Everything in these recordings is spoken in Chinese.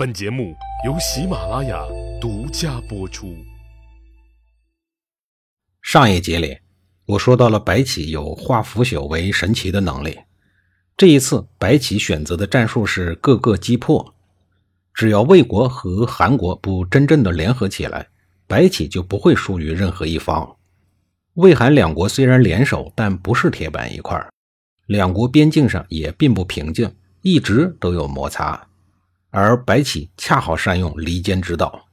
本节目由喜马拉雅独家播出。上一节里，我说到了白起有化腐朽为神奇的能力。这一次，白起选择的战术是各个击破。只要魏国和韩国不真正的联合起来，白起就不会输于任何一方。魏韩两国虽然联手，但不是铁板一块两国边境上也并不平静，一直都有摩擦。而白起恰好善用离间之道，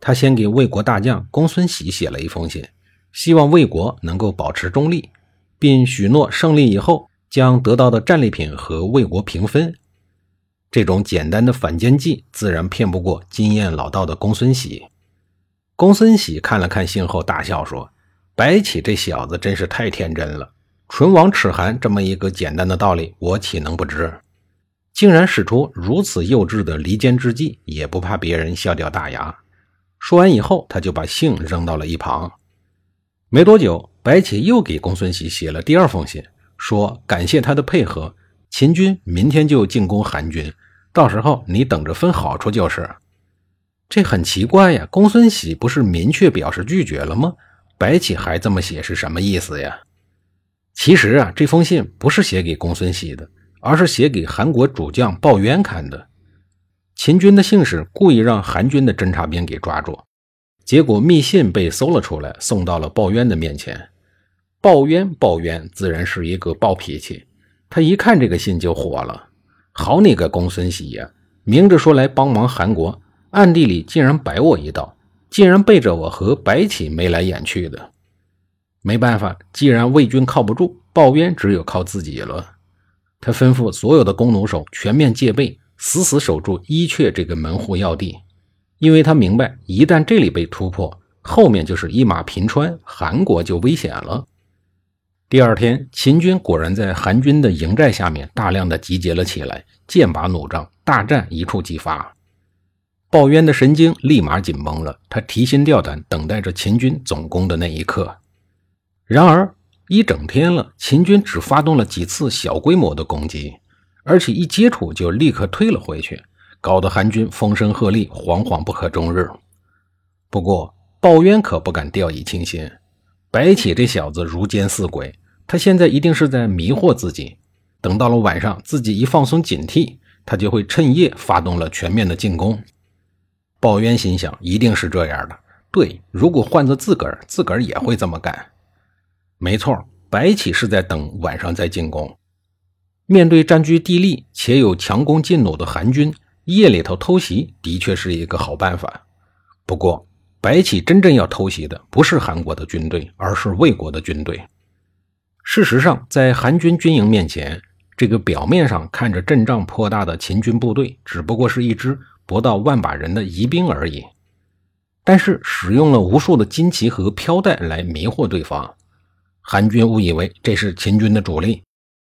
他先给魏国大将公孙喜写了一封信，希望魏国能够保持中立，并许诺胜利以后将得到的战利品和魏国平分。这种简单的反间计，自然骗不过经验老道的公孙喜。公孙喜看了看信后，大笑说：“白起这小子真是太天真了，唇亡齿寒这么一个简单的道理，我岂能不知？竟然使出如此幼稚的离间之计，也不怕别人笑掉大牙。”说完以后，他就把信扔到了一旁。没多久，白起又给公孙喜写了第二封信，说感谢他的配合，秦军明天就进攻韩军，到时候你等着分好处就是。这很奇怪呀，公孙喜不是明确表示拒绝了吗？白起还这么写是什么意思呀？其实啊，这封信不是写给公孙喜的，而是写给韩国主将鲍渊看的。秦军的信使故意让韩军的侦察兵给抓住，结果密信被搜了出来，送到了鲍渊的面前。鲍渊，鲍渊自然是一个暴脾气，他一看这个信就火了。好你个公孙喜呀，明着说来帮忙韩国。暗地里竟然摆我一道，竟然背着我和白起眉来眼去的。没办法，既然魏军靠不住，鲍渊只有靠自己了。他吩咐所有的弓弩手全面戒备，死死守住伊阙这个门户要地，因为他明白，一旦这里被突破，后面就是一马平川，韩国就危险了。第二天，秦军果然在韩军的营寨下面大量的集结了起来，剑拔弩张，大战一触即发。鲍渊的神经立马紧绷了，他提心吊胆，等待着秦军总攻的那一刻。然而，一整天了，秦军只发动了几次小规模的攻击，而且一接触就立刻退了回去，搞得韩军风声鹤唳，惶惶不可终日。不过，鲍渊可不敢掉以轻心。白起这小子如奸似鬼，他现在一定是在迷惑自己。等到了晚上，自己一放松警惕，他就会趁夜发动了全面的进攻。鲍渊心想，一定是这样的。对，如果换做自个儿，自个儿也会这么干。没错，白起是在等晚上再进攻。面对占据地利且有强攻劲弩的韩军，夜里头偷袭的确是一个好办法。不过，白起真正要偷袭的不是韩国的军队，而是魏国的军队。事实上，在韩军军营面前，这个表面上看着阵仗颇大的秦军部队，只不过是一支。不到万把人的疑兵而已，但是使用了无数的旌旗和飘带来迷惑对方，韩军误以为这是秦军的主力，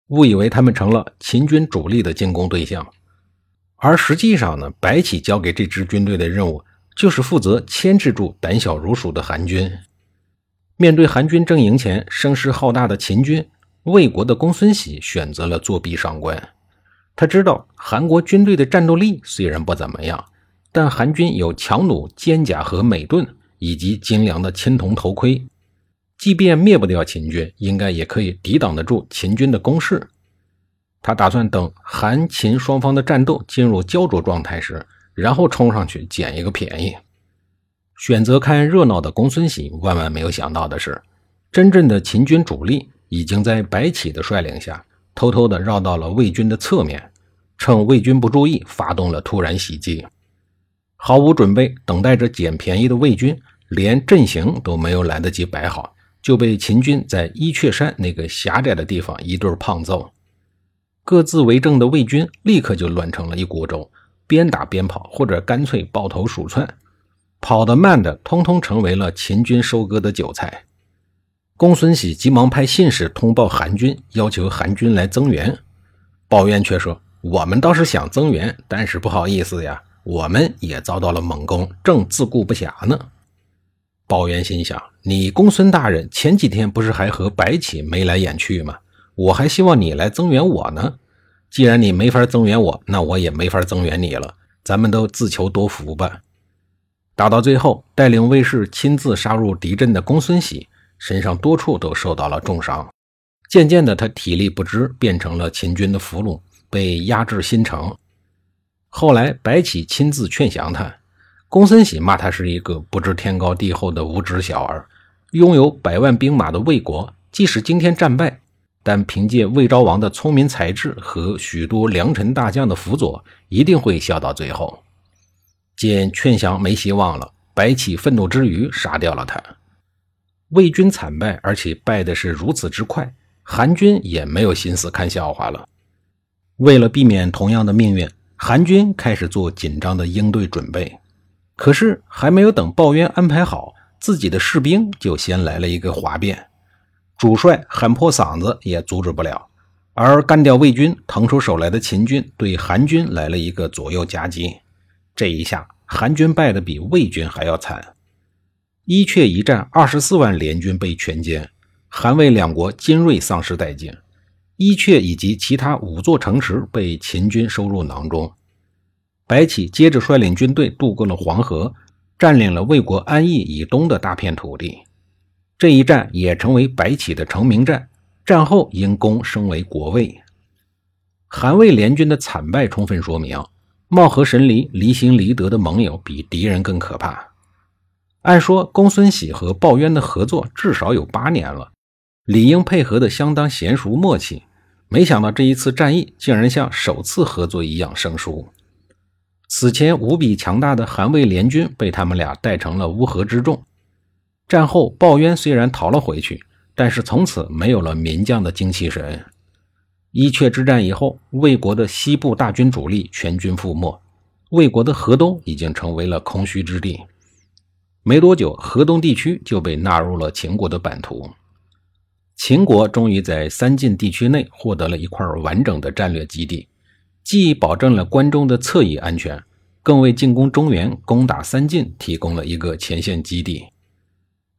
误以为他们成了秦军主力的进攻对象，而实际上呢，白起交给这支军队的任务就是负责牵制住胆小如鼠的韩军。面对韩军阵营前声势浩大的秦军，魏国的公孙喜选择了作壁上观。他知道韩国军队的战斗力虽然不怎么样，但韩军有强弩、坚甲和美盾，以及精良的青铜头盔，即便灭不掉秦军，应该也可以抵挡得住秦军的攻势。他打算等韩秦双方的战斗进入焦灼状态时，然后冲上去捡一个便宜。选择看热闹的公孙喜万万没有想到的是，真正的秦军主力已经在白起的率领下。偷偷地绕到了魏军的侧面，趁魏军不注意，发动了突然袭击。毫无准备，等待着捡便宜的魏军，连阵型都没有来得及摆好，就被秦军在伊阙山那个狭窄的地方一顿胖揍。各自为政的魏军立刻就乱成了一锅粥，边打边跑，或者干脆抱头鼠窜，跑得慢的通通成为了秦军收割的韭菜。公孙喜急忙派信使通报韩军，要求韩军来增援。鲍渊却说：“我们倒是想增援，但是不好意思呀，我们也遭到了猛攻，正自顾不暇呢。”鲍渊心想：“你公孙大人前几天不是还和白起眉来眼去吗？我还希望你来增援我呢。既然你没法增援我，那我也没法增援你了。咱们都自求多福吧。打到最后，带领卫士亲自杀入敌阵的公孙喜，身上多处都受到了重伤。渐渐的，他体力不支，变成了秦军的俘虏，被押至新城。后来，白起亲自劝降他，公孙喜骂他是一个不知天高地厚的无知小儿。拥有百万兵马的魏国，即使今天战败，但凭借魏昭王的聪明才智和许多良臣大将的辅佐，一定会笑到最后。见劝降没希望了，白起愤怒之余杀掉了他。魏军惨败，而且败的是如此之快，韩军也没有心思看笑话了。为了避免同样的命运，韩军开始做紧张的应对准备。可是还没有等鲍渊安排好，自己的士兵就先来了一个哗变，主帅喊破嗓子也阻止不了。而干掉魏军、腾出手来的秦军对韩军来了一个左右夹击。这一下，韩军败得比魏军还要惨。伊阙一战，二十四万联军被全歼，韩魏两国精锐丧失殆尽。伊阙以及其他五座城池被秦军收入囊中。白起接着率领军队渡过了黄河，占领了魏国安邑以东的大片土地。这一战也成为白起的成名战。战后因功升为国尉。韩魏联军的惨败，充分说明。貌合神离、离心离德的盟友比敌人更可怕。按说，公孙喜和鲍渊的合作至少有八年了，理应配合的相当娴熟默契。没想到这一次战役竟然像首次合作一样生疏。此前无比强大的韩魏联军被他们俩带成了乌合之众。战后，鲍渊虽然逃了回去，但是从此没有了名将的精气神。伊阙之战以后，魏国的西部大军主力全军覆没，魏国的河东已经成为了空虚之地。没多久，河东地区就被纳入了秦国的版图。秦国终于在三晋地区内获得了一块完整的战略基地，既保证了关中的侧翼安全，更为进攻中原、攻打三晋提供了一个前线基地。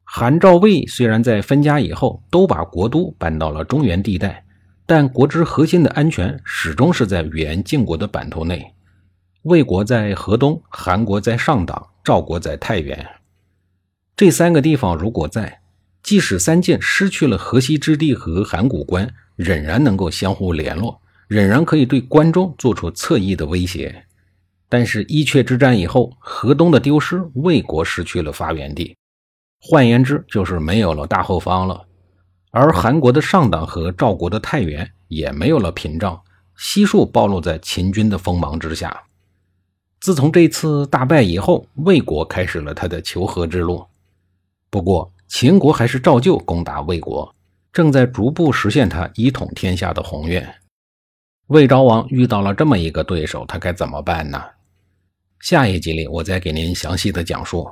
韩、赵、魏虽然在分家以后都把国都搬到了中原地带。但国之核心的安全始终是在原晋国的版图内，魏国在河东，韩国在上党，赵国在太原。这三个地方如果在，即使三晋失去了河西之地和函谷关，仍然能够相互联络，仍然可以对关中做出侧翼的威胁。但是伊阙之战以后，河东的丢失，魏国失去了发源地，换言之，就是没有了大后方了。而韩国的上党和赵国的太原也没有了屏障，悉数暴露在秦军的锋芒之下。自从这次大败以后，魏国开始了他的求和之路。不过，秦国还是照旧攻打魏国，正在逐步实现他一统天下的宏愿。魏昭王遇到了这么一个对手，他该怎么办呢？下一集里，我再给您详细的讲述。